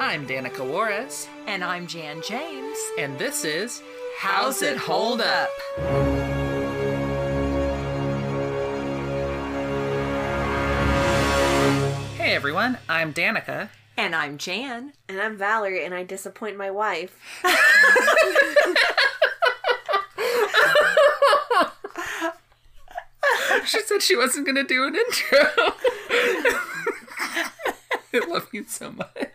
I'm Danica Juarez, And I'm Jan James. and this is How's It Hold Up? Hey everyone, I'm Danica. And I'm Jan. And I'm Valerie, and I disappoint my wife. She said she wasn't going to do an intro. I love you so much.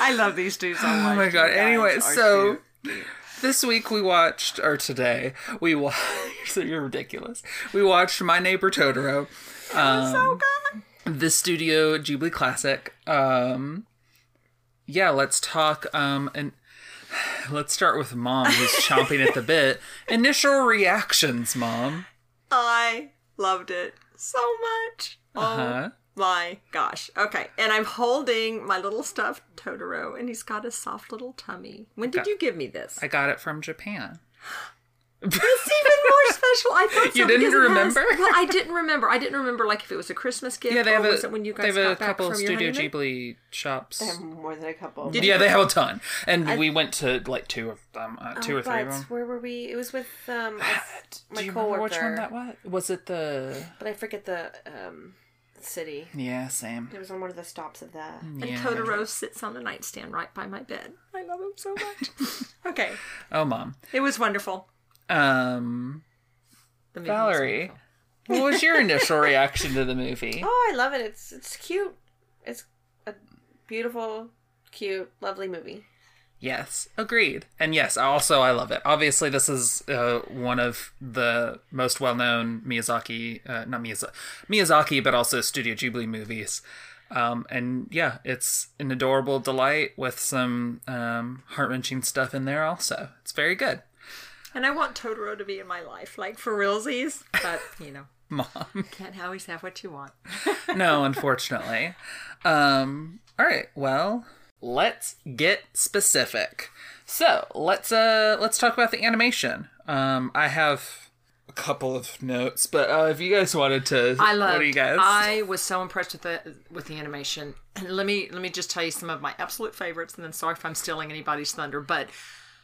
I love these two so much. Oh my god. Anyway, so cute. this week we watched, or today we watched. so you're ridiculous. We watched My Neighbor Totoro, um, so good. the Studio Ghibli classic. Um, yeah, let's talk. Um, and let's start with Mom, who's chomping at the bit. Initial reactions, Mom. I loved it so much. Uh-huh. Oh my gosh. Okay. And I'm holding my little stuffed Totoro, and he's got a soft little tummy. When did Okay. you give me this? I got it from Japan. It's even more special. I thought so You didn't because it has- remember? well, I didn't remember. I didn't remember like if it was a Christmas gift Yeah, they or have a was it when you they guys have a got back couple Studio? Ghibli shops. I have more than a couple. Did Yeah, they have a ton, and we went to like two of them, uh, two Oh, or three of them. Where were we? It was with um Do you coworker. remember which one that was? Was it the? But I forget the um city. Yeah, same. It was on one of the stops of that. And Yeah. Totoro sits on the nightstand right by my bed. I love him so much. okay. Oh, mom. It was wonderful. Um, The movie was Valerie, wonderful. what was your initial reaction to the movie? Oh, I love it. It's it's cute. It's a beautiful, cute, lovely movie. Yes, agreed. And yes, also I love it. Obviously, this is uh, one of the most well-known Miyazaki, uh, not Miyazaki, Miyazaki, but also Studio Ghibli movies. Um, and yeah, it's an adorable delight with some um, heart-wrenching stuff in there. Also, it's very good. And I want Totoro to be in my life, like for realsies. But, you know, Mom, can't always have what you want. no, unfortunately. Um, all right, well, let's get specific. So let's uh let's talk about the animation. Um, I have a couple of notes, but uh, if you guys wanted to, I love. What do you guys? I was so impressed with the with the animation. And let me let me just tell you some of my absolute favorites, and then sorry if I'm stealing anybody's thunder, but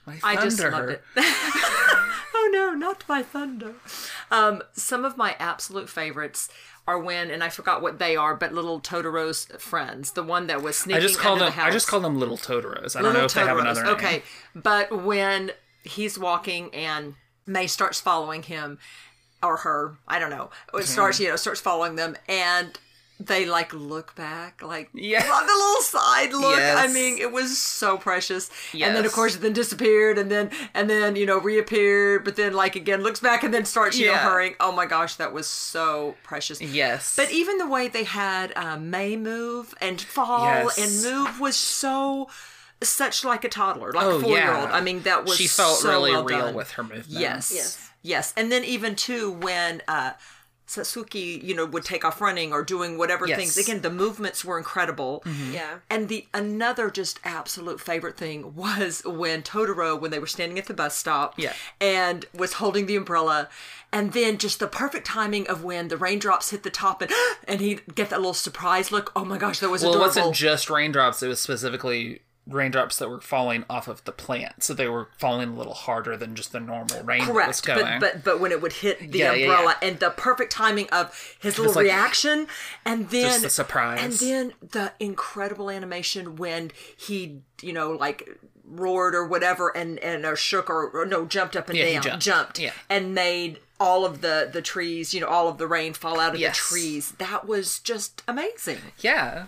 I just thunder. loved it. oh no, not my thunder. Um, some of my absolute favorites are when, and I forgot what they are, but little Totoro's friends. The one that was sneaking I just call under them. the house. I just call them little Totoros. I don't know if they have Totoros. another name. Okay, but when he's walking and May starts following him or her, I don't know. It starts, you know, starts following them and they like look back, like Yeah. the little side look. I mean, it was so precious. Yes. And then of course it then disappeared and then and then, you know, reappeared, but then like again looks back and then starts, you know, Yeah. hurrying. Oh my gosh, that was so precious. Yes, But even the way they had uh, May move and fall Yes. and move was so such like a toddler, like Oh, a four year old. yeah. I mean, that was she felt so really well real done. with her movements. Yes, Yes. yes, and then even too when. uh Satsuki, you know, would take off running or doing whatever Yes. things. Again, the movements were incredible. Mm-hmm. Yeah. And the another just absolute favorite thing was when Totoro, when they were standing at the bus stop, Yeah. and was holding the umbrella, and then just the perfect timing of when the raindrops hit the top, and and he'd get that little surprise look. Oh my gosh, that was Well, it wasn't just raindrops. It was specifically raindrops that were falling off of the plant, so they were falling a little harder than just the normal rain that was Correct, going. but but but when it would hit the Yeah, yeah, umbrella yeah. and the perfect timing of his little like- reaction, and then Just the surprise. and then the incredible animation when he you know like roared or whatever and and or shook or, or no jumped up and Yeah, down jumped. Yeah. and made all of the the trees you know all of the rain fall out of Yes. the trees that was just amazing yeah.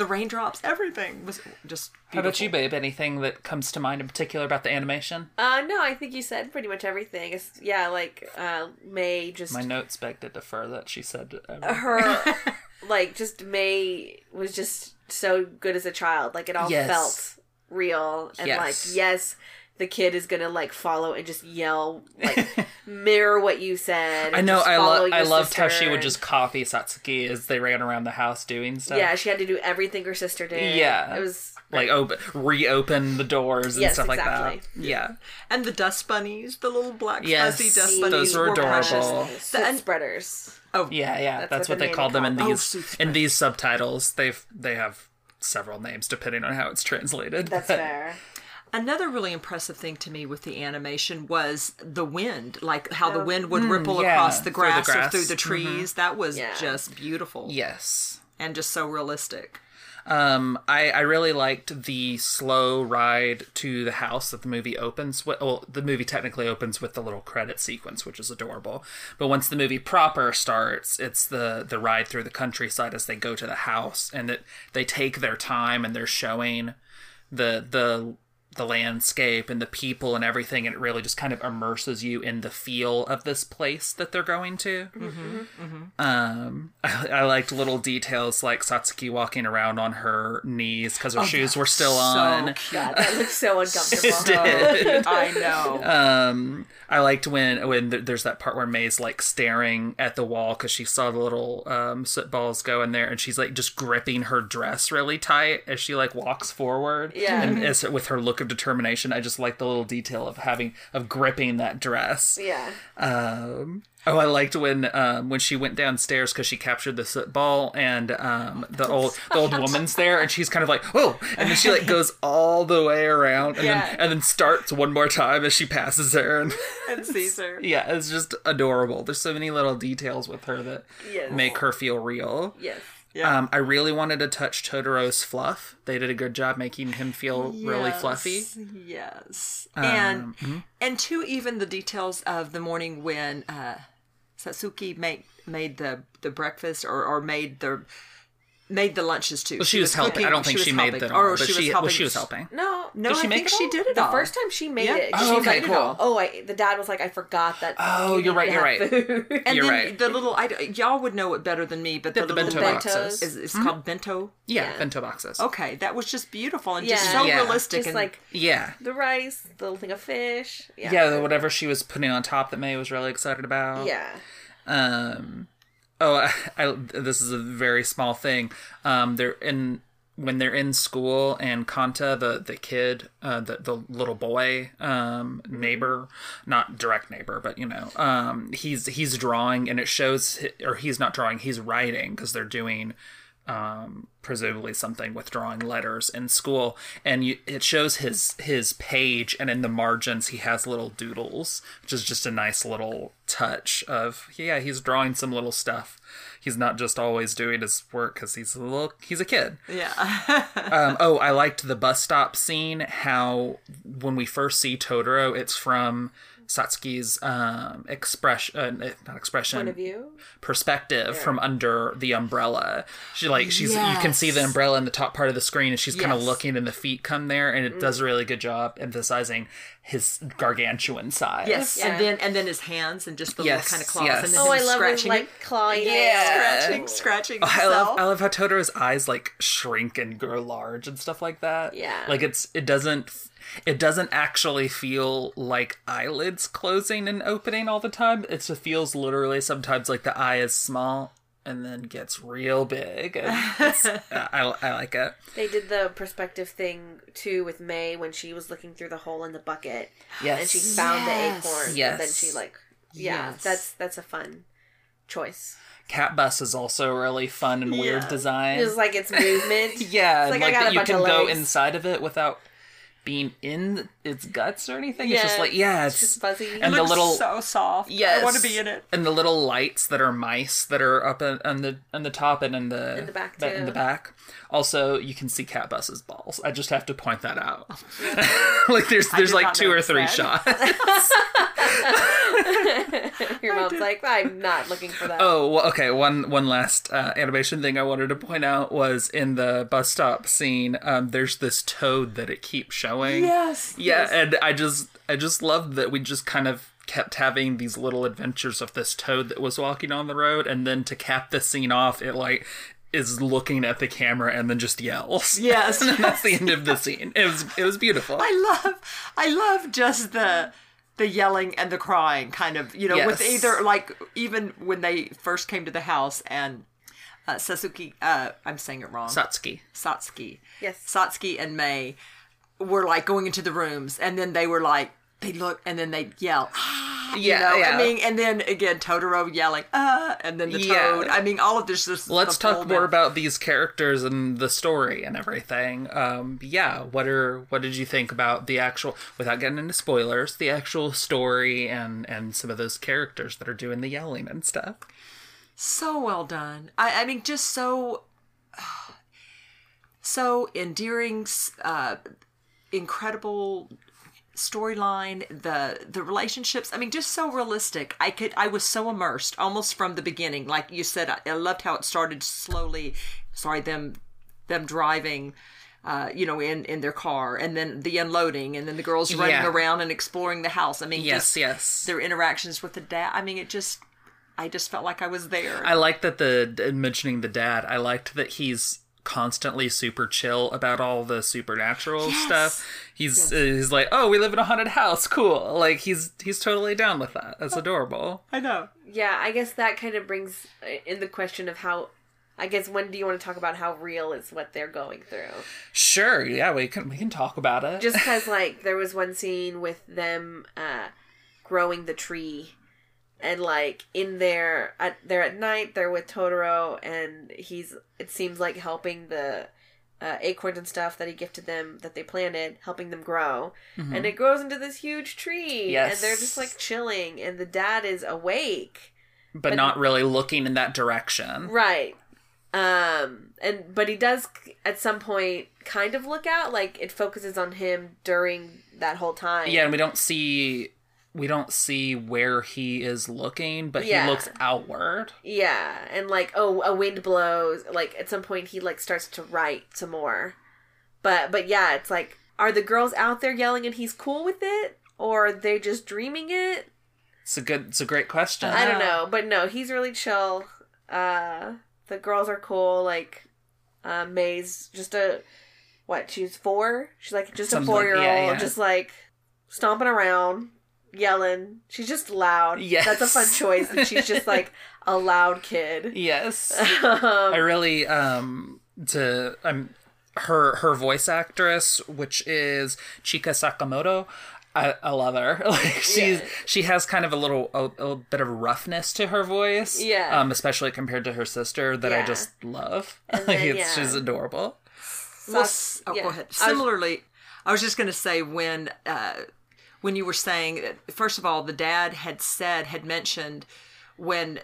The raindrops everything was just How about you, babe? Anything that comes to mind in particular about the animation? Uh, no, I think you said pretty much everything. It's, yeah, like uh, May just My notes beg to defer that she said. Um, her, like just May was just so good as a child. Like it all Yes. felt real and Yes. like yes, the kid is gonna like follow and just yell like mirror what you said. I know. I follow love. I your loved how she would just copy Satsuki as they ran around the house doing stuff. yeah. She had to do everything her sister did. Yeah. it was like open, reopen the doors and Yes, stuff like that. Yeah. and the dust bunnies the little black Yes, fuzzy dust those bunnies were were adorable. precious. soot and- spreaders. oh Yeah, yeah. That's, That's what, what they the called them in name oh, these. Oh, in these subtitles. They've they have several names depending on how it's translated. That's but- fair. Another really impressive thing to me with the animation was the wind, like how the wind would ripple Mm, yeah, across the through the grass, or through the trees. That was Yeah. just beautiful Yes. and just so realistic. Um, I, I really liked the slow ride to the house that the movie opens with. Well, the movie technically opens with the little credit sequence, which is adorable. But once the movie proper starts, it's the the ride through the countryside as they go to the house, and it they take their time and they're showing the the the landscape and the people and everything, and it really just kind of immerses you in the feel of this place that they're going to. Um, I, I liked little details like Satsuki walking around on her knees because her shoes were still on. Oh, God, that looks so uncomfortable. Did. I know. Um, I liked when when there's that part where May's like staring at the wall because she saw the little um, soot balls go in there, and she's like just gripping her dress really tight as she like walks forward. Yeah. and as, with her look of determination, I just like the little detail of having of gripping that dress. yeah. Um, oh, I liked when um, when she went downstairs because she captured the soot ball, and um, the old the old woman's there, and she's kind of like, oh, and then she like goes all the way around, and Yeah. then and then starts one more time as she passes her, and and her. yeah, it's just adorable. There's so many little details with her that Yes. make her feel real. Yes. Yeah. Um, I really wanted to touch Totoro's fluff. They did a good job making him feel really fluffy. Yes. Um, and mm-hmm. and to even the details of the morning when uh, Satsuki made made the the breakfast or, or made the made the lunches too. Well, she was helping. cooking- I don't think was she made helping. them, Or all, but she, she, was well, helping. she was helping. No. No, she I think she did it The first time she made Yeah. it, Oh, she okay, made it cool. all. Oh, I, the dad was like, I forgot that. Oh, you you're right, you're right. food. And You're then right. the little I, y'all would know it better than me, but the, The, the bento bentos. boxes. is it's called bento. yeah, Yeah. bento boxes. Okay, that was just beautiful and yeah. just so realistic Just and like Yeah. the rice, the little thing of fish. Yeah. Yeah, whatever she was putting on top that May was really excited about. Yeah. Um, oh, I, I, this is a very small thing. Um, they're in when they're in school, and Kanta, the the kid, uh, the the little boy, um, neighbor, not direct neighbor, but you know, um, he's he's drawing, and it shows, or he's not drawing, he's writing because they're doing um, presumably something with drawing letters in school, and you, it shows his his page, and in the margins he has little doodles, which is just a nice little touch of yeah, he's drawing some little stuff. He's not just always doing his work because he's a little he's a kid. yeah. Um, oh, I liked the bus stop scene. How when we first see Totoro, it's from Satsuki's um, expression, uh, not expression, Point of view. perspective from under the umbrella. She like she's you can see the umbrella in the top part of the screen, and she's kind of looking, and the feet come there, and it does a really good job emphasizing his gargantuan size. Yes, Yeah. and then and then his hands and just the Yes, little kind of claws, yes. and then Oh, I him love him scratching like it. clawing. Yeah. scratching, scratching Oh, I love, I love how Totoro's eyes like shrink and grow large and stuff like that. Yeah. like it's it doesn't it doesn't actually feel like eyelids closing and opening all the time. It just feels literally sometimes like the eye is small and then gets real big. I, I like it. They did the perspective thing too with May when she was looking through the hole in the bucket Yes, and she found Yes. the acorn. Yes. And then she like, yeah, Yes. that's that's a fun choice. Cat Bus is also really fun and weird design. It's like it's movement. yeah, It's and like I like got that a you bunch can of go inside of it without being in its guts or anything. It's just like yeah, it's it's, just fuzzy. and the Looks little so soft. Yes. I want to be in it. And the little lights that are mice that are up in, on the on the top and in the In the back, ba- in the back. Also, you can see Cat Bus's balls. I just have to point that out. like there's there's like two or three that. shots. Your mom's like, I'm not looking for that. Oh, well, okay. One one last uh, animation thing I wanted to point out was in the bus stop scene. Um, there's this toad that it keeps showing. Yes. Yeah, and I just I just loved that we just kind of kept having these little adventures of this toad that was walking on the road, and then to cap the scene off, it like is looking at the camera and then just yells. Yes. and then that's the end of the scene. It was it was beautiful. I love, I love just the the yelling and the crying, kind of. You know, with either like even when they first came to the house and. Uh, Sasuke, uh, I'm saying it wrong. Satsuki. Satsuki. Yes. Satsuki and May were like going into the rooms, and then they were like, they look, and then they yell, ah, you Yeah, know, yeah. I mean, and then again, Totoro yelling, ah, and then the Yeah. toad. I mean, all of this just. Let's talk more about these characters and the story and everything. Um, yeah, what are what did you think about the actual, without getting into spoilers, the actual story and and some of those characters that are doing the yelling and stuff? so well done. I, I mean, just so, so endearing, uh, incredible storyline. The the relationships. I mean, just so realistic. I could. I was so immersed almost from the beginning. Like you said, I, I loved how it started slowly. Sorry, them them driving. Uh, you know, in in their car, and then the unloading, and then the girls running Yeah. around and exploring the house. I mean, Yes, just yes. their interactions with the dad. I mean, it just, I just felt like I was there. I like that the mentioning the dad. I liked that he's constantly super chill about all the supernatural Yes. stuff. He's uh, he's like, "Oh, we live in a haunted house. Cool." Like he's he's totally down with that. That's adorable. I know. Yeah, I guess that kind of brings in the question of how. I guess when do you want to talk about how real is what they're going through? Sure, yeah, we can we can talk about it. Just because, like, there was one scene with them uh, growing the tree, and like in there, at they're at night, they're with Totoro, and he's it seems like helping the uh, acorns and stuff that he gifted them that they planted, helping them grow, and it grows into this huge tree, yes. and they're just like chilling, and the dad is awake. but not really looking in that direction. Right. Um and but he does at some point kind of look out like it focuses on him during that whole time. Yeah, and we don't see we don't see where he is looking, but Yeah. he looks outward. Yeah, and like oh a wind blows like at some point he like starts to write some more. But but yeah, it's like are the girls out there yelling and he's cool with it or are they just dreaming it? It's a good it's a great question. I don't know, but no, he's really chill. Uh the girls are cool like uh May's just a what, she's 4? She's like just Something a 4-year-old yeah, yeah. just like stomping around, yelling. She's just loud. Yes. That's a fun choice and she's just like a loud kid. Yes. Um, I really um to I'm her her voice actress, which is Chika Sakamoto. I, I love her. Like she's Yeah. she has kind of a little a, a bit of roughness to her voice. Yeah. Um, especially compared to her sister that I just love. And like it's yeah. she's adorable. Well, oh, yeah. go ahead. I was- Similarly, I was just going to say when uh, when you were saying first of all, the dad had said had mentioned when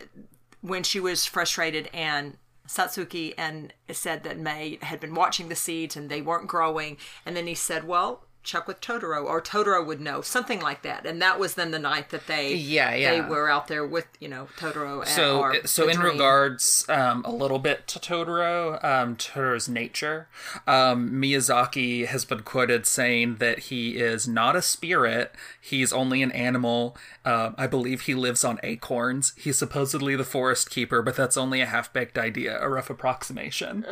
when she was frustrated and Satsuki and said that May had been watching the seeds and they weren't growing, and then he said, "Well." Check with Totoro, or Totoro would know, something like that, and that was then the night that they, Yeah, yeah. they were out there with you know Totoro. And, So, or so in dream. regards, um, a little bit to Totoro, um, Totoro's nature, um, Miyazaki has been quoted saying that he is not a spirit. He's only an animal. Um, I believe he lives on acorns. He's supposedly the forest keeper, but that's only a half-baked idea, a rough approximation.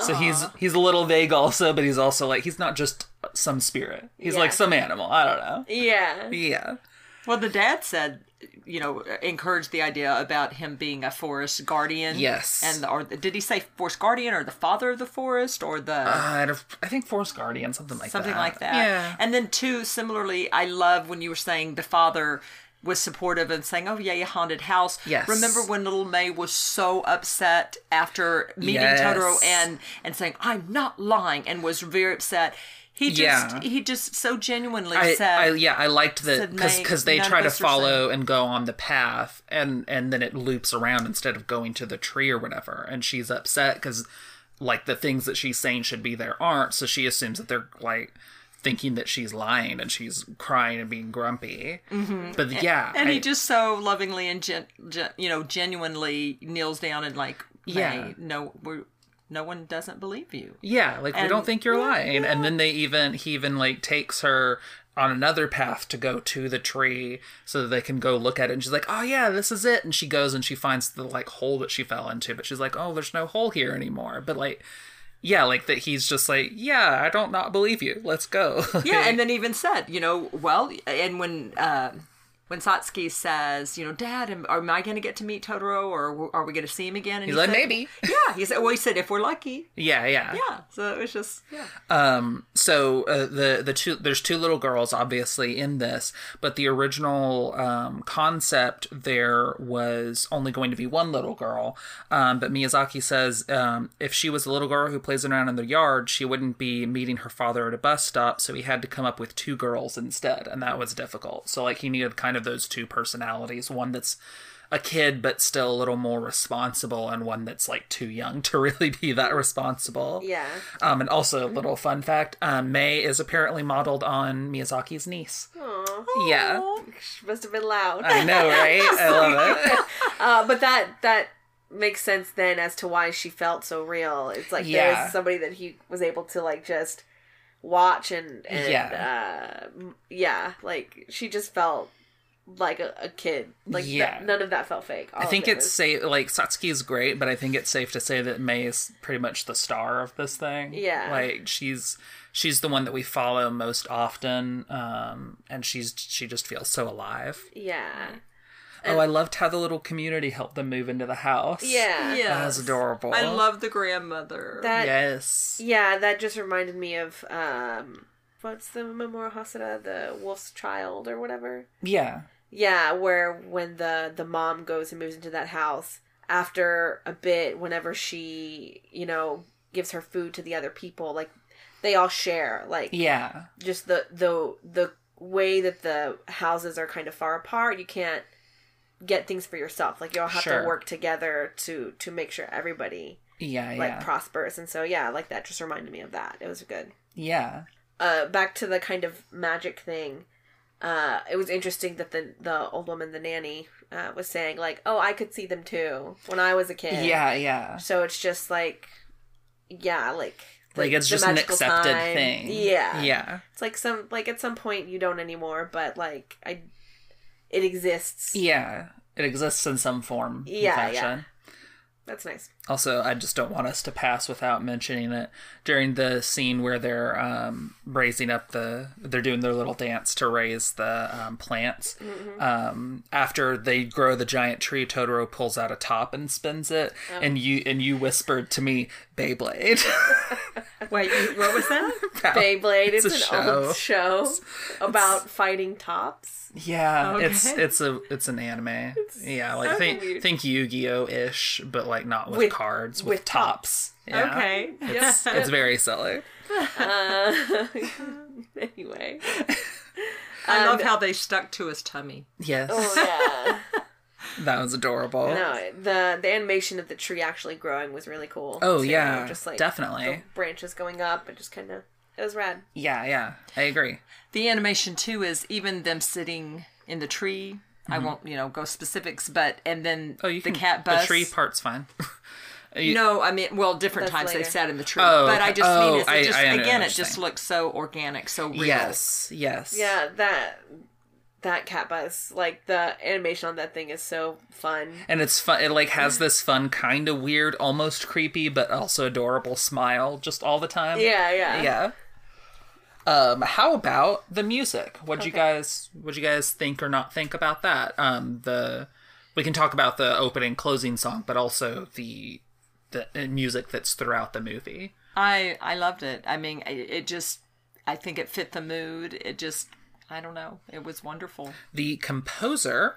So he's he's a little vague also, but he's also like he's not just some spirit. He's Yeah. like some animal. I don't know. Yeah. Yeah. Well, the dad said, you know, encouraged the idea about him being a forest guardian. Yes. And or did he say forest guardian or the father of the forest or the uh, I I think Forest Guardian, something like something that. Something like that? Yeah. And then two, similarly, I love when you were saying the father was supportive and saying, "Oh yeah, a haunted house." Yes. Remember when little May was so upset after meeting Yes. Totoro and and saying, "I'm not lying," and was very upset. He just Yeah. he just so genuinely I, said, I yeah, I liked that because because they try to follow and go on the path, and and then it loops around instead of going to the tree or whatever, and she's upset because like the things that she's saying should be there aren't, so she assumes that they're like thinking that she's lying and she's crying and being grumpy. Mm-hmm. But yeah, and I- he just so lovingly and gen, gen, you know genuinely kneels down and like yeah no we're no one doesn't believe you Yeah, like we And- don't think you're yeah, lying. And then they even he even like takes her on another path to go to the tree so that they can go look at it and she's like, Oh yeah, this is it and she goes and she finds the like hole that she fell into, but she's like, Oh, there's no hole here anymore. But like yeah, like that he's just like, Yeah, I don't not believe you. Let's go. yeah and then even said you know well and when uh when Satsuki says, you know, Dad, am, am I going to get to meet Totoro, or are we going to see him again? And He's he like, said- "Maybe." Yeah, he said. Well, he said if we're lucky. Yeah, yeah. Yeah. So it was just yeah. Um, so uh, the the two there's two little girls obviously in this, but the original um, concept there was only going to be one little girl. Um, but Miyazaki says um, if she was a little girl who plays around in the yard, she wouldn't be meeting her father at a bus stop. So he had to come up with two girls instead, and that was difficult. So like he needed kind of those two personalities, one that's a kid but still a little more responsible and one that's like too young to really be that responsible. Yeah. Um, and also, a little fun fact: um, May is apparently modeled on Miyazaki's niece. Aw. Yeah, She must have been loud. I know, right? I love it. Uh, but that that makes sense then as to why she felt so real. It's like Yeah. there's somebody that he was able to like just watch and and Yeah. uh, yeah, like she just felt like a, a kid. Like th- Yeah. none of that felt fake. All I think it it's was- safe. Like Satsuki is great, but I think it's safe to say that May is pretty much the star of this thing. Yeah. like she's she's the one that we follow most often, um, and she's she just feels so alive. yeah. oh, I loved how the little community helped them move into the house. Yeah. Yeah. that was adorable. I love the grandmother. That yes. Yeah, that just reminded me of um what's the Mamoru Hosoda, the Wolf's Child or whatever. Yeah. Yeah, where when the the mom goes and moves into that house after a bit, whenever she you know gives her food to the other people, like they all share, like Yeah. just the the the way that the houses are kind of far apart. You can't get things for yourself. Like you all have Sure. to work together to to make sure everybody Yeah. like Yeah. prospers. And so yeah, like that just reminded me of that. It was good yeah. uh back to the kind of magic thing uh it was interesting that the the old woman the nanny uh was saying like oh i could see them too when i was a kid Yeah. Yeah. so it's just like yeah like the- like it's just an accepted time. thing. yeah Yeah. it's like some like at some point you don't anymore but like i it exists Yeah. It exists in some form. Yeah, fashion. That's nice Also, I just don't want us to pass without mentioning it during the scene where they're um, raising up the, they're doing their little dance to raise the um, plants. Mm-hmm. Um, after they grow the giant tree, Totoro pulls out a top and spins it, Oh. and you and you whispered to me, "Beyblade." Wait, you- what was that? Beyblade is It's a an old show. show about fighting tops yeah, Okay. it's it's a it's an anime. yeah, like so think weird. think Yu-Gi-Oh ish, but like not with, With- cards, with, with tops. Yeah. Okay. It's, it's very silly. uh, anyway I love Um, how they stuck to his tummy. Yes, oh yeah that was adorable. No, the the animation of the tree actually growing was really cool. Oh, too. yeah, just like definitely. the branches going up and just kind of it was rad. Yeah, yeah, I agree. The animation too is even them sitting in the tree. I won't, you know, go specifics, but and then Mm-hmm. Oh, you the can cat bus. The tree part's fine. You- No, I mean, well, different That's times they later. sat in the tree, Oh, but I just oh, mean, it's, I- it just I under- again, it just looks so organic, so real. Yes, yes. Yeah, that that cat bus, like the animation on that thing is so fun. And it's fun. It like has this fun, kind of weird, almost creepy, but also adorable smile just all the time. Yeah, yeah, yeah. Um, how about the music? What'd you guys what'd you guys think or not think about that? Um, the we can talk about the opening closing song, but also the the uh, music that's throughout the movie. I I loved it. I mean, it, it just, I think it fit the mood. It just, I don't know, it was wonderful. The composer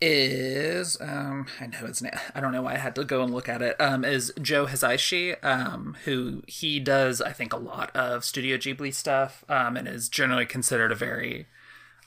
is um I know his name. I don't know why I had to go and look at it. Um is Joe Hisaishi, um who he does I think a lot of Studio Ghibli stuff um and is generally considered a very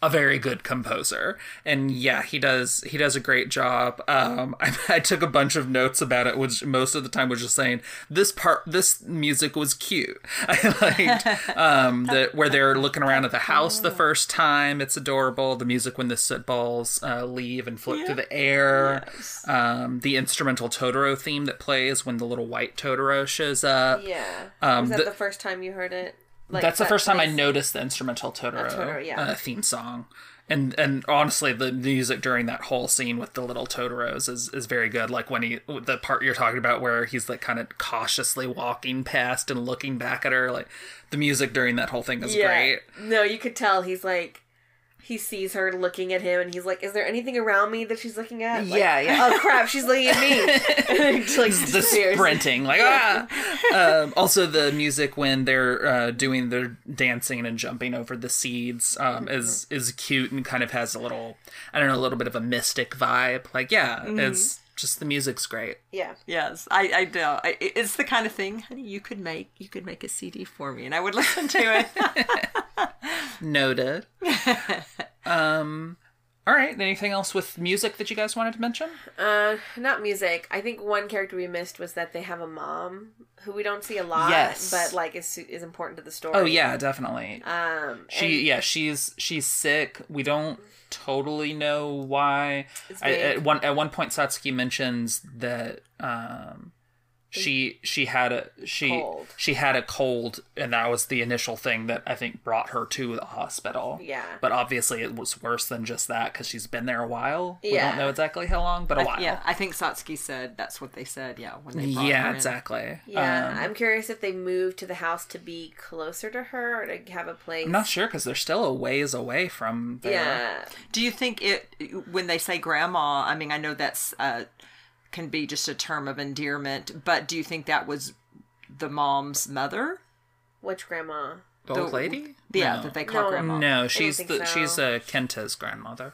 a very good composer. And yeah he does he does a great job. Um I, I took a bunch of notes about it which most of the time was just saying this part this music was cute. I liked um the where they're looking around at the house the first time. It's adorable. The music when the soot balls uh, leave and float through the air. Um the instrumental totoro theme that plays when the little white totoro shows up. Yeah. Um, was that the- the, first time you heard it? Like, that's the that first time I noticed the instrumental Totoro, Totoro, yeah. uh, theme song. And and honestly, the music during that whole scene with the little Totoros is, is very good. Like when he the part you're talking about where he's like kind of cautiously walking past and looking back at her. Like the music during that whole thing is Yeah. great. No, you could tell he's like he sees her looking at him, and he's like, "Is there anything around me that she's looking at?" Like, Yeah, yeah. Oh crap, she's looking at me. and then he, like the disappears. sprinting like ah um, also the music when they're uh, doing their dancing and jumping over the seeds um, is is cute and kind of has a little i don't know a little bit of a mystic vibe like yeah it's just the music's great Yeah. Yes, I, I do. I, it's the kind of thing, honey, you could make. You could make a CD for me, and I would listen to it. noted um all right anything else with music that you guys wanted to mention Uh, not music. I think one character we missed was that they have a mom who we don't see a lot, Yes. but like is is important to the story. oh yeah definitely Um, she and yeah she's she's sick we don't totally know why I, at one at one point satsuki mentions that um she she had a she Cold. she had a cold and that was the initial thing that i think brought her to the hospital Yeah. but obviously it was worse than just that because she's been there a while yeah. we don't know exactly how long but a while yeah, I think Satsuki said that's what they said. Yeah, when they brought yeah her in. exactly Yeah, Um, I'm curious if they moved to the house to be closer to her or to have a place. i'm not sure because they're still a ways away from there Yeah, Do you think it when they say grandma? I mean, I know that's uh, can be just a term of endearment, but do you think that was the mom's mother? which grandma? the old The- lady Yeah, No. that they call No. grandma. No, she's the so. she's uh, Kenta's grandmother.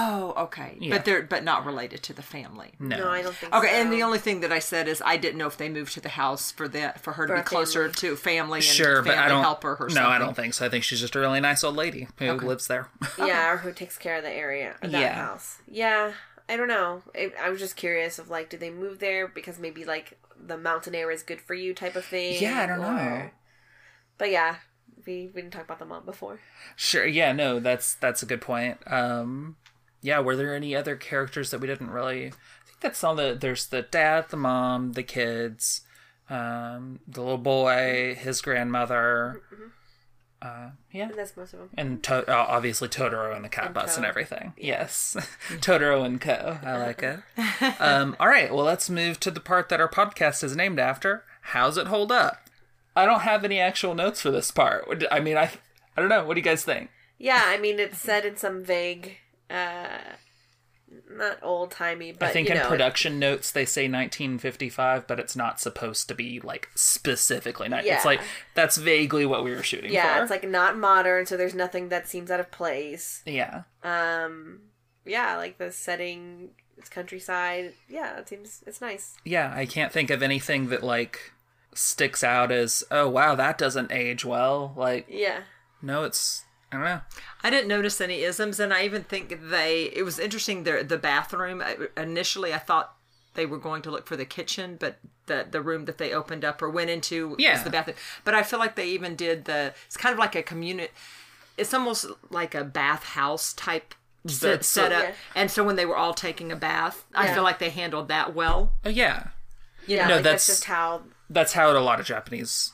Oh, okay. Yeah. But they're but not related to the family. No, No, I don't think. So. Okay, so. and the only thing that I said is I didn't know if they moved to the house for that for her to For be closer family. to family and sure, family but I don't helper or something. No, I don't think so. I think she's just a really nice old lady who Okay. lives there. yeah, or who takes care of the area, of that Yeah. house. Yeah, I don't know. I, I was just curious of like, did they move there because maybe like the mountain air is good for you type of thing? Yeah, I don't know. But yeah, we we didn't talk about the mom before. Sure, yeah, no, that's that's a good point. Um, yeah, were there any other characters that we didn't really? I think that's all the. There's the dad, the mom, the kids, um, the little boy, his grandmother. Uh, yeah, And that's most of them. and to- uh, obviously Totoro and the cat And bus and Co. everything. Yes, Totoro and Co. I like it. Um, all right, well, let's move to the part that our podcast is named after. How's it hold up? I don't have any actual notes for this part. I mean, I I don't know. What do you guys think? Yeah, I mean it's said in some vague, uh not old timey, but I think in know, production notes they say 1955, but it's not supposed to be like specifically. Ni- Yeah. It's like that's vaguely what we were shooting for. yeah, for. it's like not modern, so there's nothing that seems out of place. yeah, Um, yeah, like the setting, it's countryside. Yeah, it seems it's nice. yeah. I can't think of anything that like sticks out as oh wow that doesn't age well. Like Yeah, no, it's I don't know. I didn't notice any isms, and I even think they. It was interesting. The the bathroom. Uh, initially, I thought they were going to look for the kitchen, but the the room that they opened up or went into Yeah. was the bathroom. But I feel like they even did the. It's kind of like a community. It's almost like a bath house type set, That's- setup. Yeah. And so when they were all taking a bath, I feel like they handled that well. Oh yeah, yeah. No, like that's, that's- just how. that's how a lot of Japanese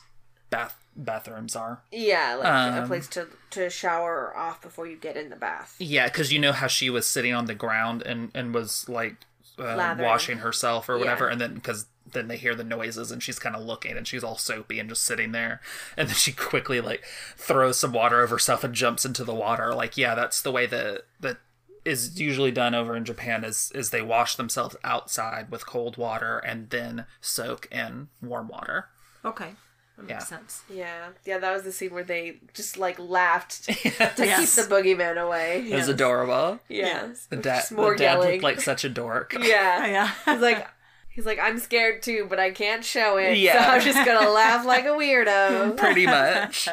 bath bathrooms are. Yeah, like a Um, place to to shower off before you get in the bath. Yeah, because you know how she was sitting on the ground and and was like uh, washing herself or whatever, Yeah. and then because then they hear the noises and she's kind of looking and she's all soapy and just sitting there, and then she quickly like throws some water over herself and jumps into the water. Like yeah, that's the way that that is usually done over in Japan is is they wash themselves outside with cold water and then soak in warm water. Okay, that makes Yeah. sense. Yeah, yeah, that was the scene where they just like laughed to Yes. keep the boogeyman away. It was adorable. Yeah, Yes. The dad, more the dad yelling. looked like such a dork. yeah, oh, Yeah. He's like, he's like, I'm scared too, but I can't show it. Yeah. So I'm just gonna laugh like a weirdo. Pretty much.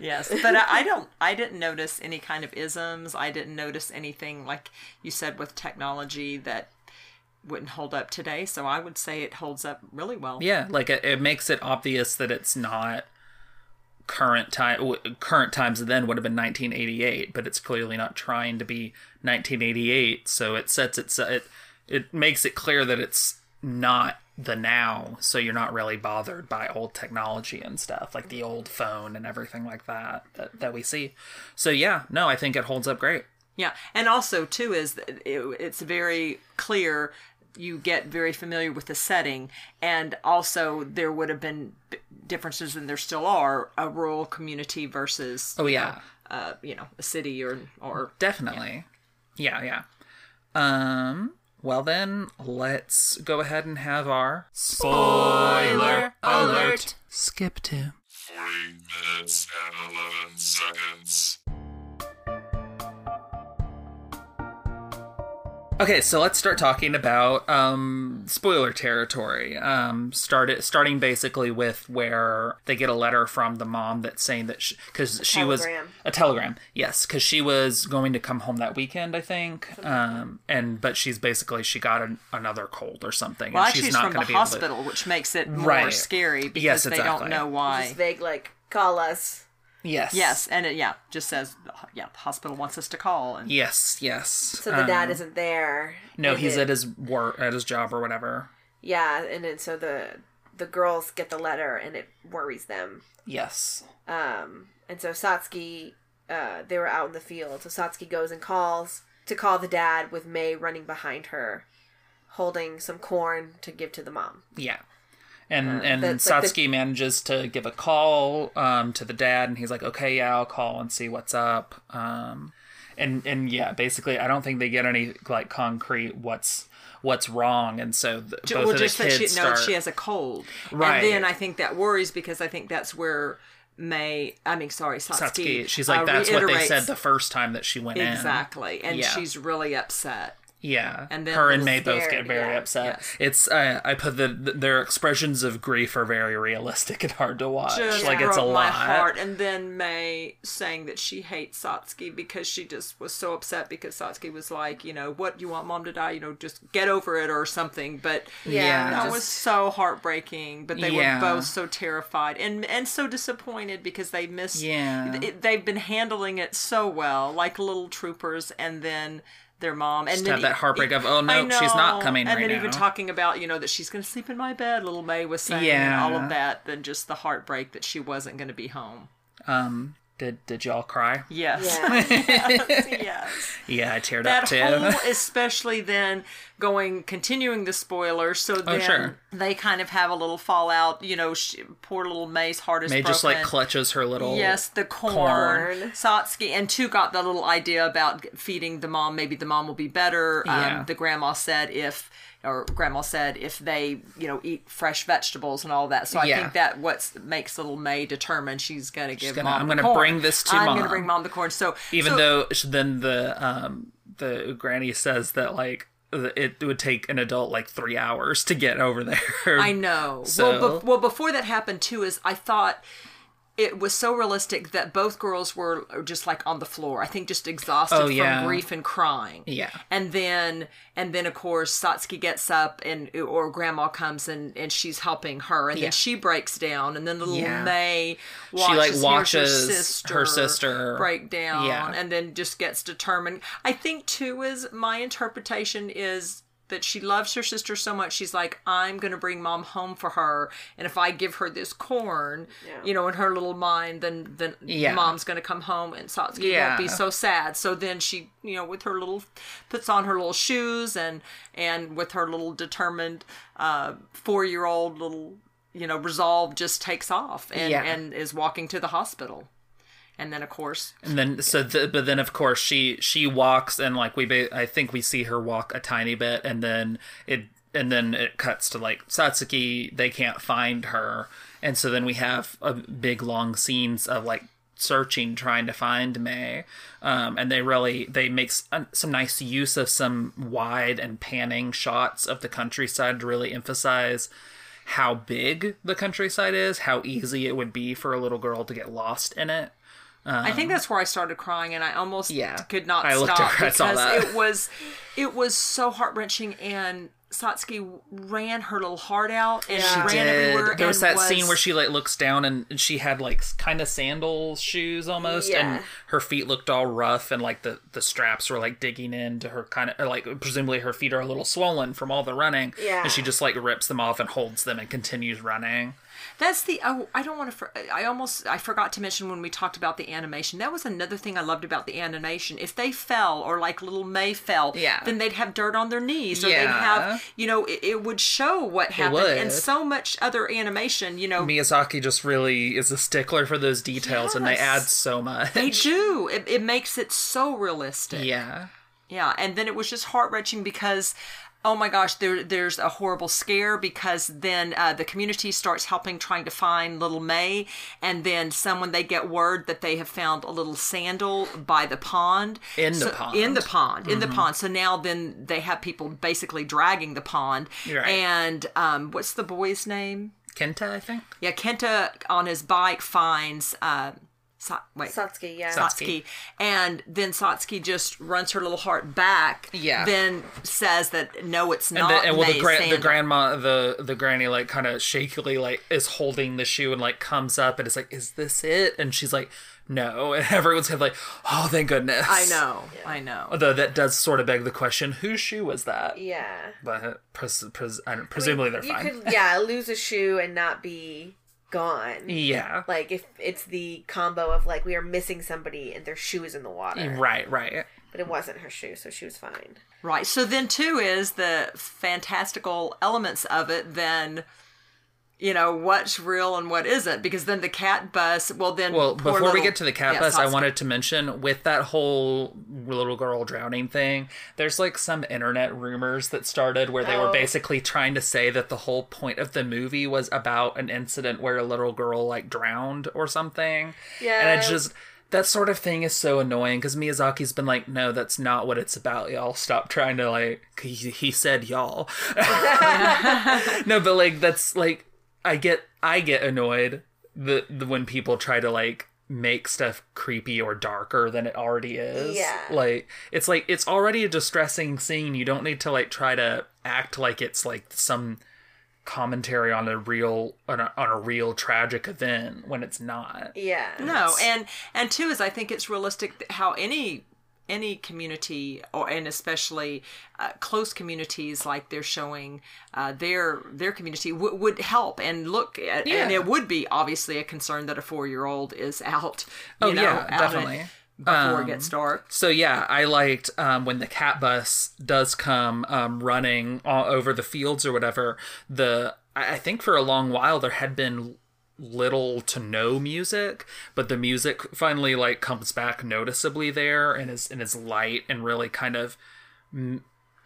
Yes, but I, I don't. I didn't notice any kind of isms. I didn't notice anything like you said with technology that wouldn't hold up today. So I would say it holds up really well. Yeah, like it, it makes it obvious that it's not current time. Current times then would have been 1988, but it's clearly not trying to be 1988. So it sets it uh, it it makes it clear that it's not the now. So you're not really bothered by old technology and stuff like the old phone and everything like that that, that we see. So yeah, no, I think it holds up great. Yeah, and also too is it, it's very clear. You get very familiar with the setting, and also there would have been differences, and there still are a rural community versus Oh yeah, uh, you know, a city or or Definitely. Yeah, yeah. Um well then, let's go ahead and have our spoiler alert. Skip to 40 minutes and 11 seconds. Okay, so let's start talking about um, spoiler territory. Um, start it, starting basically with where they get a letter from the mom that's saying that because she, was a telegram, yes, because she was going to come home that weekend, I think. Um, and but she's basically she got an, another cold or something, well, and actually, she's not from the going to be able to. hospital, which makes it more Right. scary because Yes, they don't know why. Just vague, like call us. Yes, Yes, and it yeah just says yeah the hospital wants us to call and yes, yes. So the dad isn't there. No, he's it- at his work, at his job or whatever. Yeah, and then so the the girls get the letter and it worries them. Yes. Um, and so Satsuki, uh, they were out in the field. So Satsuki goes and calls to call the dad with May running behind her, holding some corn to give to the mom. Yeah. And and that's like the- Satsuki manages to give a call um, to the dad, and he's like, "Okay, yeah, I'll call and see what's up." Um, and and yeah, basically, I don't think they get any like concrete what's what's wrong, and so the, both well, of the just that kids she knows start. she has a cold, Right. And then I think that worries because I think that's where May, I mean, sorry, Satsuki, Satsuki, she's like, uh, "That's what they said the first time that she went in." exactly, and Yeah. she's really upset. Yeah, And then her and was May both get very yeah. upset. Yes. It's uh, I put the, their expressions of grief are very realistic and hard to watch. Just like broke it's a my lot. heart. And then May saying that she hates Satsuki because she just was so upset because Satsuki was like, you know, what you want mom to die? You know, just get over it or something. But Yeah. that just- was so heartbreaking. But they Yeah. were both so terrified and and so disappointed because they missed. Yeah. it- they've been handling it so well, like little troopers, and then. Their mom and Just then have that e- heartbreak of, oh, no, she's not coming and right then even talking about you know that she's going to sleep in my bed little may was saying and all of that than just the heartbreak that she wasn't going to be home. Um, did did y'all cry? yes Yeah. yes Yeah, I teared that up too. whole especially then going continuing the spoilers so then Oh, sure. they kind of have a little fallout you know she, poor little may's heart is May broken just like clutches her little. Yes, the corn. Corn. Satsuki and two got the little idea about feeding the mom. Maybe the mom will be better. Yeah. Um, the grandma said if, or grandma said if they, you know, eat fresh vegetables and all that. So I Yeah. think that what makes little May determine she's gonna give gonna- mom. I'm gonna bring this to mom. I'm gonna bring mom the corn. So Even so- though then the um the granny says that like it would take an adult like three hours to get over there. I know. So- Well, be- well, before that happened too, is I thought it was so realistic that both girls were just like on the floor. I think just exhausted Oh, yeah. from grief and crying. Yeah. And then and then of course Satsuki gets up and or grandma comes and and she's helping her and Yeah. then she breaks down and then the little Yeah. May She, watches, like, watches her sister, her sister. break down Yeah. and then just gets determined. I think too is my interpretation is that she loves her sister so much she's like i'm going to bring mom home for her and if i give her this corn Yeah. you know in her little mind then then Yeah. mom's going to come home and satsuki Yeah. won't be so sad so then she you know with her little puts on her little shoes and and with her little determined uh four year old little you know resolve just takes off and Yeah. and is walking to the hospital and then of course And then so the, but then of course she she walks and like we ba- I think we see her walk a tiny bit and then it and then it cuts to like Satsuki they can't find her. And so then we have a big long scenes of like searching trying to find May. Um, and they really they make some nice use of some wide and panning shots of the countryside to really emphasize how big the countryside is how easy it would be for a little girl to get lost in it I think that's where I started crying, and I almost Um, Yeah. could not I stop saw because it was it was so heart wrenching. And Satsuki ran her little heart out and She ran everywhere. There was that scene where she like looks down and, and she had like kind of sandal shoes almost, Yeah. and her feet looked all rough and like the the straps were like digging into her kind of like presumably her feet are a little swollen from all the running. Yeah. and she just like rips them off and holds them and continues running. That's the oh, I don't want to. For, I almost I forgot to mention when we talked about the animation. That was another thing I loved about the animation. If they fell or like little May fell, Yeah. then they'd have dirt on their knees or they'd have you know it, it would show what happened and so much other animation. You know Miyazaki just really is a stickler for those details, and they add so much. they do. It, it makes it so realistic. Yeah. Yeah, and then it was just heart wrenching because, oh my gosh, there there's a horrible scare because then uh, the community starts helping trying to find little May, and then someone they get word that they have found a little sandal by the pond. In the pond. Mm-hmm. In the pond. In the pond. So now then they have people basically dragging the pond. Right. And um, what's the boy's name? Kenta, I think. Yeah, Kenta on his bike finds. Uh, Sa- wait, Satsuki, yeah. Satsuki. And then Satsuki just runs her little heart back. Yeah. Then says that no, it's And, not. the, and well, the, gra- the grandma, the the granny, like kind of shakily, like is holding the shoe and like comes up and is like, "Is this it?" And she's like, "No." And everyone's kind of like, "Oh, thank goodness." I know. I know. Although that does sort of beg the question: Whose shoe was that? Yeah. But pres- pres- I don't, presumably they're you fine. could, yeah, lose a shoe and not be gone. Yeah. Like if it's the combo of like we are missing somebody and their shoe is in the water, Right. Right. but it wasn't her shoe, so she was fine. Right. So then, too, is the fantastical elements of it. Then, you know, what's real and what isn't, because then the cat bus. Well, then. Well, before we get to the cat Yeah, bus, I wanted to mention with that whole little girl drowning thing, there's like some internet rumors that started where they were Oh. basically trying to say that the whole point of the movie was about an incident where a little girl like drowned or something. Yeah. And it's just that sort of thing is so annoying because Miyazaki's been like, no, that's not what it's about, y'all. Stop trying to like. He, he said y'all. no, but like that's like I get I get annoyed the, the when people try to like make stuff creepy or darker than it already is. Yeah. Like it's like it's already a distressing scene. You don't need to like try to act like it's like some commentary on a real on a, on a real tragic event when it's not. Yeah. No, and and two is I think it's realistic that how any any community or and especially uh, close communities like they're showing uh, their their community w- would help and look at, and it would be obviously a concern that a four year old is out. You Oh, know, yeah, out definitely. before it Um, gets dark. So yeah, I liked um, when the cat bus does come um, running all over the fields or whatever. The I think for a long while there had been little to no music, but the music finally like comes back noticeably there and is and is light and really kind of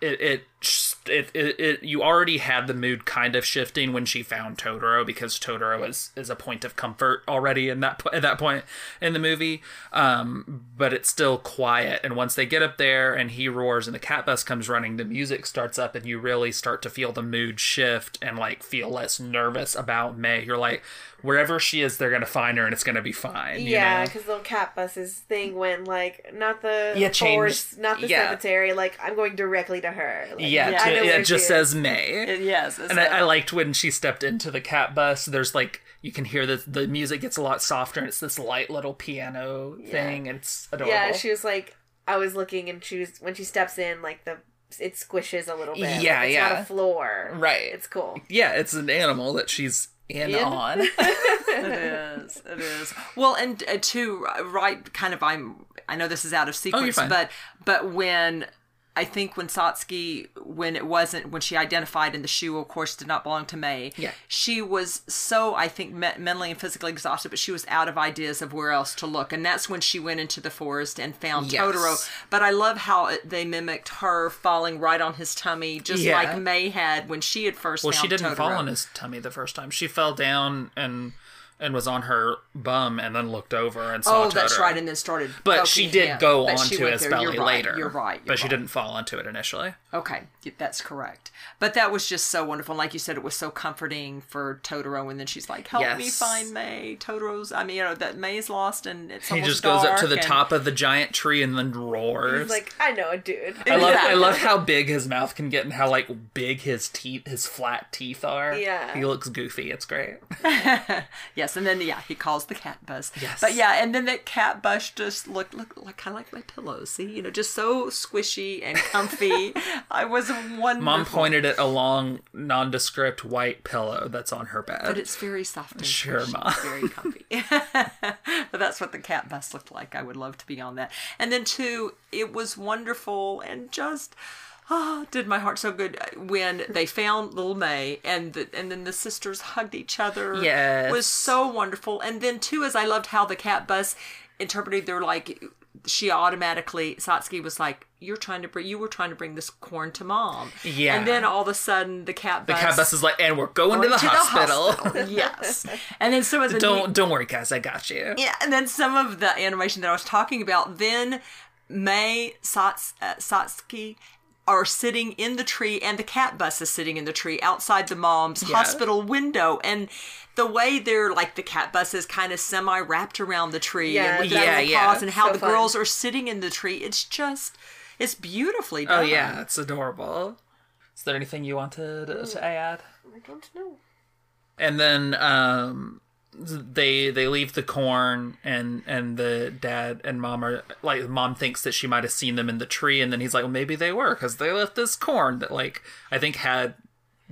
it it it, it, it you already had the mood kind of shifting when she found Totoro because Totoro is is a point of comfort already in that at that point in the movie um but it's still quiet and once they get up there and he roars and the cat bus comes running the music starts up and you really start to feel the mood shift and like feel less nervous about May you're like wherever she is they're gonna find her and it's gonna be fine you Yeah, know? because little cat bus's thing went like not the Yeah, forest, not the yeah. cemetery. Like I'm going directly to her. Like, yeah, I to- yeah, it just says May It- yes, it's and I, liked when she stepped into the cat bus. There's like you can hear that the music gets a lot softer, and it's this light little piano thing. And it's adorable. Yeah, she was like, I was looking, and she was when she steps in, like the it squishes a little bit. Like, Yeah, it's not yeah. a floor. Right. It's cool. yeah, it's an animal that she's in, In? on. it is. It is. Well, and uh, too, right? Kind of. I'm. I know this is out of sequence, fine. but but when I think when Satsuki, when it wasn't, when she identified and the shoe, of course, did not belong to May. Yeah. She was so, I think, me- mentally and physically exhausted, but she was out of ideas of where else to look, and that's when she went into the forest and found Yes. Totoro. But I love how it, they mimicked her falling right on his tummy, just Yeah. like May had when she had first. well, found she didn't Totoro. fall on his tummy the first time. She fell down and and was on her bum, and then looked over and saw. Oh, that's right, and then started. But she did him. go onto his there. belly You're right. later. You're right. but you're she right. didn't fall onto it initially. Okay, that's correct. But that was just so wonderful. And like you said, it was so comforting for Totoro. And then she's like, "Help me find May. Totoro's. I mean, you know that May's lost, and it's He almost just goes up to the and- top of the giant tree and then roars. He's like, I know a dude. I love I love how big his mouth can get and how like big his teeth his flat teeth are. Yeah. He looks goofy. It's great. Yes, Yes, and then yeah, he calls the cat bus. Yes. but yeah, and then that cat bus just looked look like kind of like my pillow. See, you know, just so squishy and comfy. I was wonderful. Mom pointed at a long, nondescript white pillow that's on her bed. But it's very soft and Sure, squishy, Ma. very comfy. but that's what the cat bus looked like. I would love to be on that. And then two, it was wonderful and just ah, did my heart so good when they found little May and the, and then the sisters hugged each other. Yes. It was so wonderful. And then too, as I loved how the cat bus interpreted their like she automatically Satsuki was like, "You're trying to bring, you were trying to bring this corn to mom." Yeah. And then all of a sudden, the cat bus, the cat bus is like, and we're going, to, going the, hospital. yes. And then some of the don't don't worry, guys. I got you. yeah, and then some of the animation that I was talking about. Then May Sats, uh, Satsuki are sitting in the tree, and the cat bus is sitting in the tree outside the mom's Yeah. hospital window, and. The way they're like the cat bus is kind of semi wrapped around the tree Yeah, and with Yeah, their yeah. paws and how So the fun. girls are sitting in the tree. It's just it's beautifully done. Oh yeah, it's adorable. Is there anything you wanted to add? I don't know. And then um they they leave the corn and and the dad and mom are like mom thinks that she might have seen them in the tree and then he's like well maybe they were because they left this corn that like I think had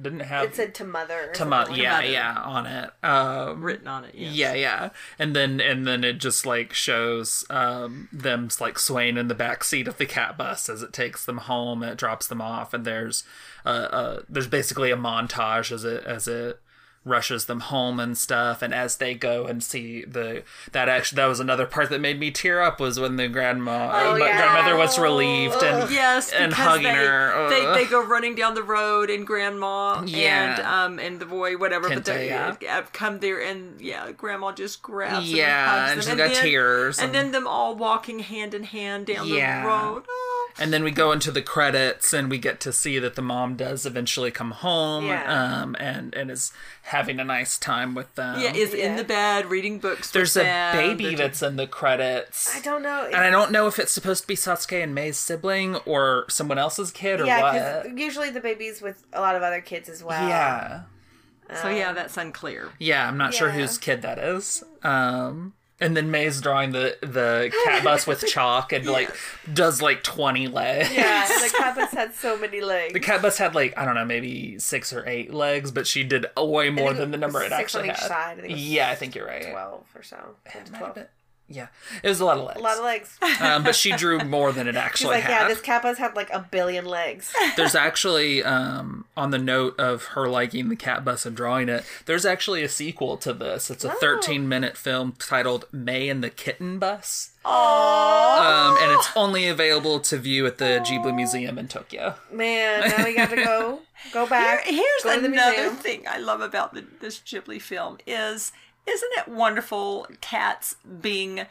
didn't have It said to mother. to something mo- like yeah Mother. yeah on it um written on it. Yes. yeah yeah and then and then it just like shows um them like swaying in the back seat of the cat bus as it takes them home and it drops them off and there's uh, uh there's basically a montage as it as it rushes them home and stuff and as they go and see the that actually that was another part that made me tear up was when the grandma Oh, uh, yeah. grandmother was relieved and Yes, and hugging they, her. They, they go running down the road, and grandma Yeah. and um and the boy, whatever, but they yeah. uh, come there, and yeah, grandma just grabs Yeah, and and them, got tears and, and- then them all walking hand in hand down the road. Oh. And then we go into the credits and we get to see that the mom does eventually come home Yeah. um and and is having a nice time with them Yeah, is in the bed reading books. there's with a them. baby They're that's in the credits I don't know. and I don't know if it's supposed to be Satsuki and May's sibling or someone else's kid or yeah, what. because usually the baby's with a lot of other kids as well. Yeah. So yeah, that's unclear. Yeah, I'm not sure whose kid that is. Um and then May's drawing the the cat bus with chalk and like does like 20 legs. Yeah, the cat bus had so many legs. The cat bus had like I don't know, maybe six or eight legs, but she did way more than the number it actually had. side. I it yeah, I think you're right. Twelve or so. 10 to Might have been- Yeah, it was a lot of legs. A lot of legs. um, but she drew more than it She's actually like, had. yeah, this cat bus had like a billion legs. There's actually, um, on the note of her liking the cat bus and drawing it, there's actually a sequel to this. It's a 13 minute film titled May and the Kitten Bus. Um, and it's only available to view at the Ghibli Museum in Tokyo. Man, now we got to go go back. Here- here's go another thing I love about the, this Ghibli film is isn't it wonderful cats being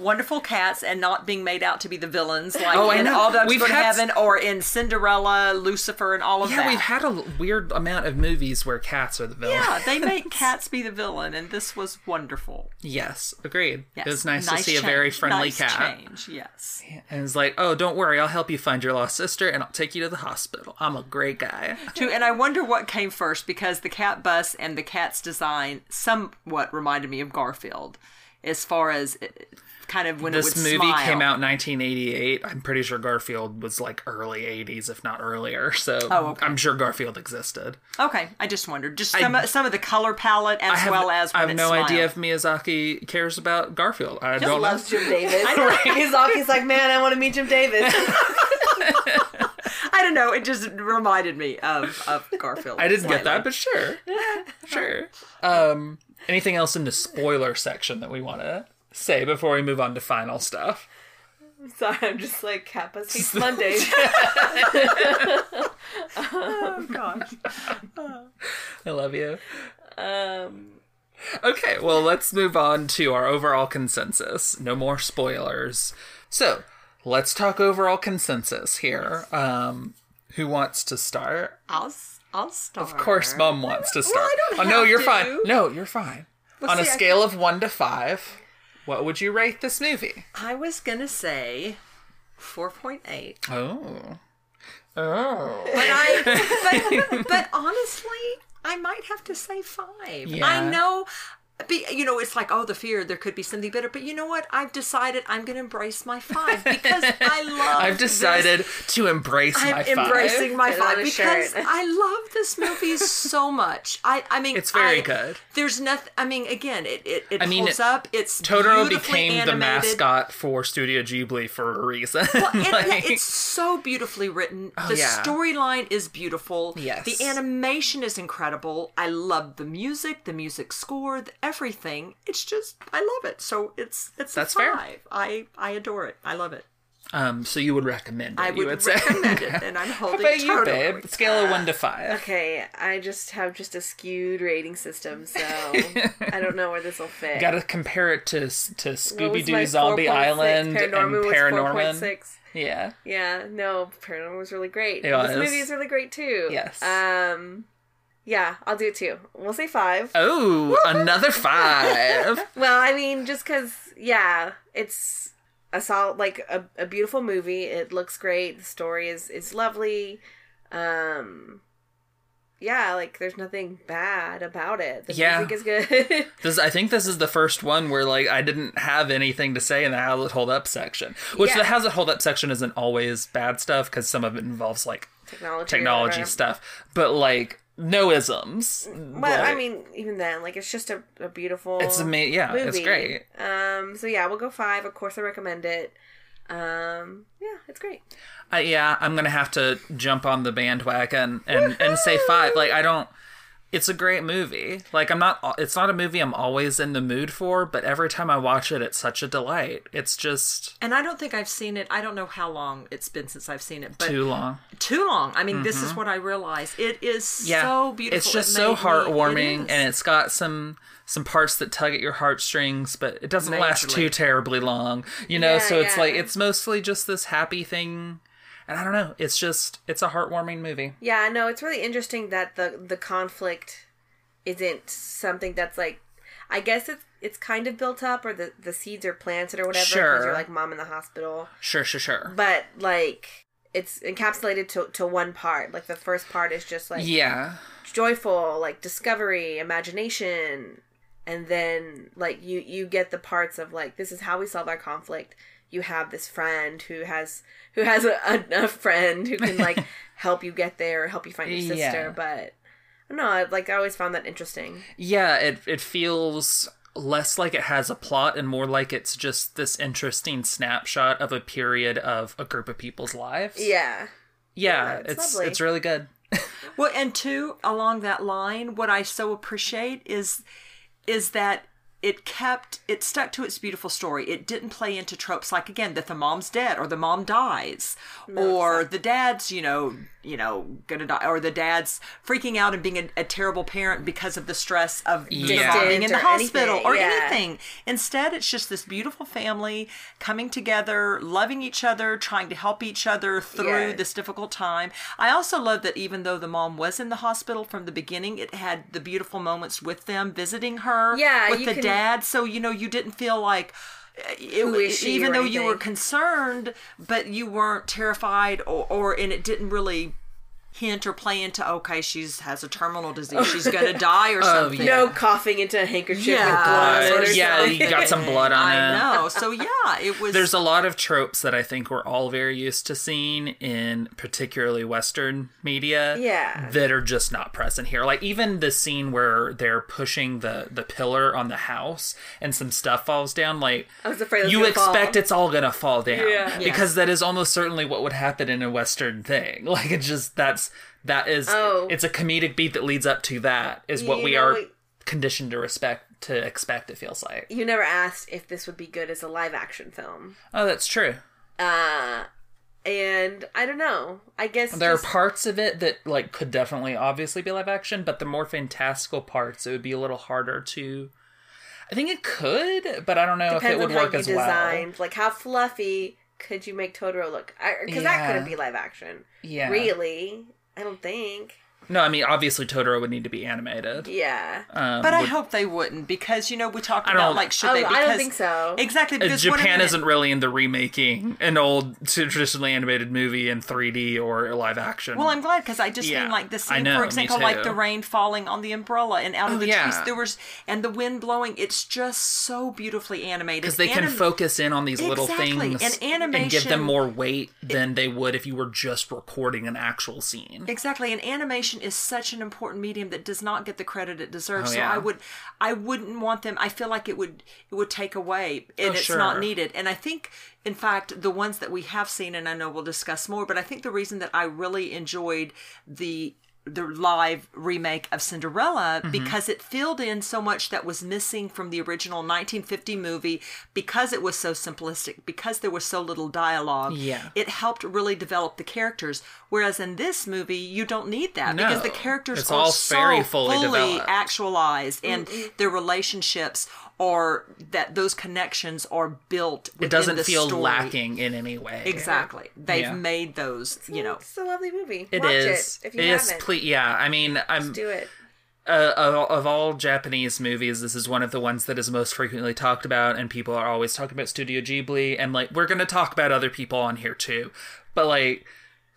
wonderful cats and not being made out to be the villains like Oh, in. All Dogs We've had- Heaven or in Cinderella, Lucifer, and all of Yeah, that. Yeah, we've had a weird amount of movies where cats are the villain. yeah, they make cats be the villain, and this was wonderful. Yes, agreed. Yes. It was nice, to see a very friendly Nice cat. Change, yes. And it's like, oh, don't worry, I'll help you find your lost sister and I'll take you to the hospital. I'm a great guy. Too, and I wonder what came first because the cat bus and the cat's design somewhat reminded me of Garfield, as far as kind of when This it would movie smile. came out in 1988. I'm pretty sure Garfield was like early 80s, if not earlier. So Oh, okay. I'm sure Garfield existed. Okay, I just wondered just some of, some of the color palette as have, well as when I have it no smiled. idea if Miyazaki cares about Garfield. I don't loves know. Jim Davis. Miyazaki's like, man, I want to meet Jim Davis. I don't know. It just reminded me of of Garfield. I didn't get that, but sure, sure. Um, anything else in the spoiler section that we want to say before we move on to final stuff? Sorry, I'm just like, bus hates Mondays. Oh gosh. I love you. um, Okay, well, let's move on to our overall consensus. No more spoilers. So, let's talk overall consensus here. Um, who wants to start? I'll I'll start. Of course, Mom wants to start. I don't oh no, you're to. fine. No, you're fine. On a see, I scale of one to five, what would you rate this movie? I was gonna say four point eight. Oh. Oh. but I but, but honestly, I might have to say five. Yeah. I know. Be, you know, it's like, oh, the fear, there could be something better. But you know what? I've decided I'm going to embrace my five because I love I've this. decided to embrace I'm my five. embracing my Put five because. I love this movie so much. I, I mean, It's very I- good. There's nothing. I mean, again, it it, it I mean, holds it- up. It's Totoro beautifully became the mascot for Studio Ghibli for a reason. Well, and, Like- yeah, it's so beautifully written. Oh, the Oh, yeah. storyline is beautiful. Yes. The animation is incredible. I love the music, the music score, the, everything. It's just I love it. So it's it's That's a fair. five. I I adore it. I love it. um, so you would recommend it? I you would, would say. recommend it, and I'm How holding about you, Totoro. babe? Scale of one to five. Okay, I just have just a skewed rating system, so I don't know where this will fit. Got to compare it to to Scooby Doo, Zombie 4.6? Island Paranorman and was Paranorman. 4.6. Yeah. Yeah, no, Paranorman was really great. It This movie is really great too. Yes. Um, yeah, I'll do it too. We'll say five. Oh, another five. Well, I mean, just because, yeah, it's a solid, like a, a beautiful movie. It looks great. The story is is lovely. Um, yeah, like there's nothing bad about it. The Yeah. music is good. This, I think this is the first one where like I didn't have anything to say in the how it hold up section. Which Yeah. the how's it hold up section isn't always bad stuff because some of it involves like Technology. technology stuff, but like no isms. But I mean, even then, like it's just a, a beautiful. it's amazing. Yeah, it's great. Um. So yeah, we'll go five. Of course, I recommend it. Um. Yeah, it's great. Uh, yeah, I'm gonna have to jump on the bandwagon and and say five. Like I don't. It's a great movie. Like I'm not. It's not a movie I'm always in the mood for, but every time I watch it, it's such a delight. It's just And I don't think I've seen it. I don't know how long it's been since I've seen it, but too long. too long. I mean, this is what I realized. It is Mm-hmm. Yeah, so beautiful. It's just It so heartwarming, it and it's got some some parts that tug at your heartstrings, but it doesn't last too terribly long. You know, Yeah, so it's yeah. like it's mostly just this happy thing. And I don't know. It's just it's a heartwarming movie. Yeah, no, it's really interesting that the the conflict isn't something that's like. I guess it's it's kind of built up, or the the seeds are planted, or whatever Sure. you're like mom in the hospital, Sure, sure, sure. but like it's encapsulated to to one part. Like the first part is just like yeah. joyful like discovery imagination and then like you you get the parts of like this is how we solve our conflict you have this friend who has who has a, a, a friend who can like help you get there help you find your sister Yeah. but I don't like i always found that interesting Yeah, it it feels less like it has a plot and more like it's just this interesting snapshot of a period of a group of people's lives. yeah Yeah, it's it's it's really good. Well, and two, along that line, what I so appreciate is is that it kept it stuck to its beautiful story. It didn't play into tropes like again that the mom's dead or the mom dies or the dad's you know you know gonna die or the dad's freaking out and being a, a terrible parent because of the stress of Yeah. being in the hospital anything, or yeah. anything. Instead, it's just this beautiful family coming together, loving each other, trying to help each other through Yeah. this difficult time. I also love that even though the mom was in the hospital from the beginning, it had the beautiful moments with them visiting her. Yeah, with the can- dad. So you know you didn't feel like. It, Who is she even though you were concerned, but you weren't terrified, or, or and it didn't really hint or play into okay, she's has a terminal disease, she's gonna die or something. no coughing into a handkerchief Yeah. with blood Uh, or yeah, something. you got some blood on I it. know. So yeah, it was. There's a lot of tropes that I think we're all very used to seeing in particularly Western media. Yeah. That are just not present here. Like even the scene where they're pushing the the pillar on the house and some stuff falls down. Like I was afraid you expect fall. it's all gonna fall down Yeah. because that is almost certainly what would happen in a Western thing. Like it's just that's that is Oh. it's a comedic beat that leads up to that is what You we know, are conditioned to respect to expect. It feels like. you never asked if this would be good as a live action film Oh, that's true. uh and i don't know i guess There just- are parts of it that like could definitely obviously be live action, but the more fantastical parts it would be a little harder to I think it could, but I don't know if it would work as designed like how fluffy could you make totoro look because that couldn't be live action. Yeah. really i don't think No, I mean obviously Totoro would need to be animated. Yeah. Um, But I would- hope they wouldn't because you know we talked I about like should Oh, they? I don't think so. Exactly uh, because what are Japan they- isn't really into remaking an old traditionally animated movie in 3D or live action. Well, I'm glad because I just Yeah, mean like the scene, know, for example, like the rain falling on the umbrella and out Oh, of the yeah. trees. There was and the wind blowing. It's just so beautifully animated because they can focus in on these little things and give them more weight than they would if you were just recording an actual scene. Exactly, and animation is such an important medium that does not get the credit it deserves. Oh, So. I would, I wouldn't want them. I feel like it would, it would take away, and Oh, it's sure. not needed. And I think, in fact, the ones that we have seen, and I know we'll discuss more, but I think the reason that I really enjoyed the the live remake of Cinderella Mm-hmm. because it filled in so much that was missing from the original 1950 movie because it was so simplistic because there was so little dialogue Yeah. it helped really develop the characters. Whereas in this movie, you don't need that No. because the characters are all so very fully actualized, and their relationships are that those connections are built. It doesn't the feel story. lacking in any way. Exactly, they've Yeah. made those. You know, It's a lovely movie. It Watch is. it if you it is haven't. ple- yeah, I mean, I'm Do it. uh, of, of all Japanese movies, this is one of the ones that is most frequently talked about, and people are always talking about Studio Ghibli, and like we're gonna talk about other people on here too, but like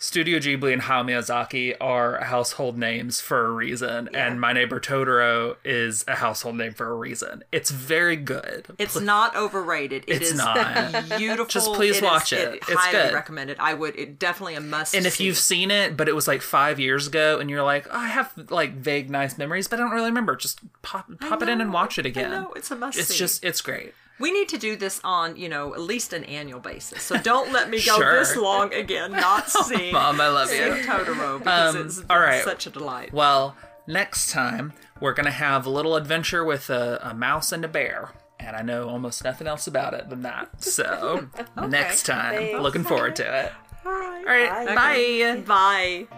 Studio Ghibli and Hayao Miyazaki are household names for a reason, and My Neighbor Totoro is a household name for a reason. It's very good. it's not overrated. It It's is not. beautiful. Just please is- watch it. It's highly good. recommended. I would. It definitely a must. And if see. you've seen it, but it was like five years ago, and you're like, oh, I have like vague nice memories, but I don't really remember. Just pop pop it in and watch it again. know, it's a must It's see. just it's great. We need to do this on, you know, at least an annual basis. So don't let me go Sure. this long again not seeing Mom, I love seeing you. Totoro because Um, it's all right. such a delight. Well, next time we're gonna have a little adventure with a, a mouse and a bear. And I know almost nothing else about it than that. So next time, Thanks. looking forward to it. All right. All right, Bye. bye. Bye.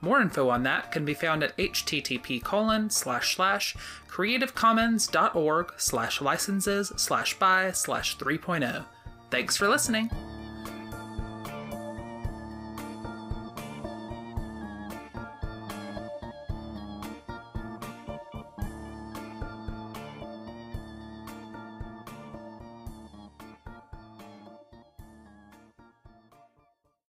More info on that can be found at http colon slash slash creativecommons.org slash licenses slash by slash 3.0. Thanks for listening.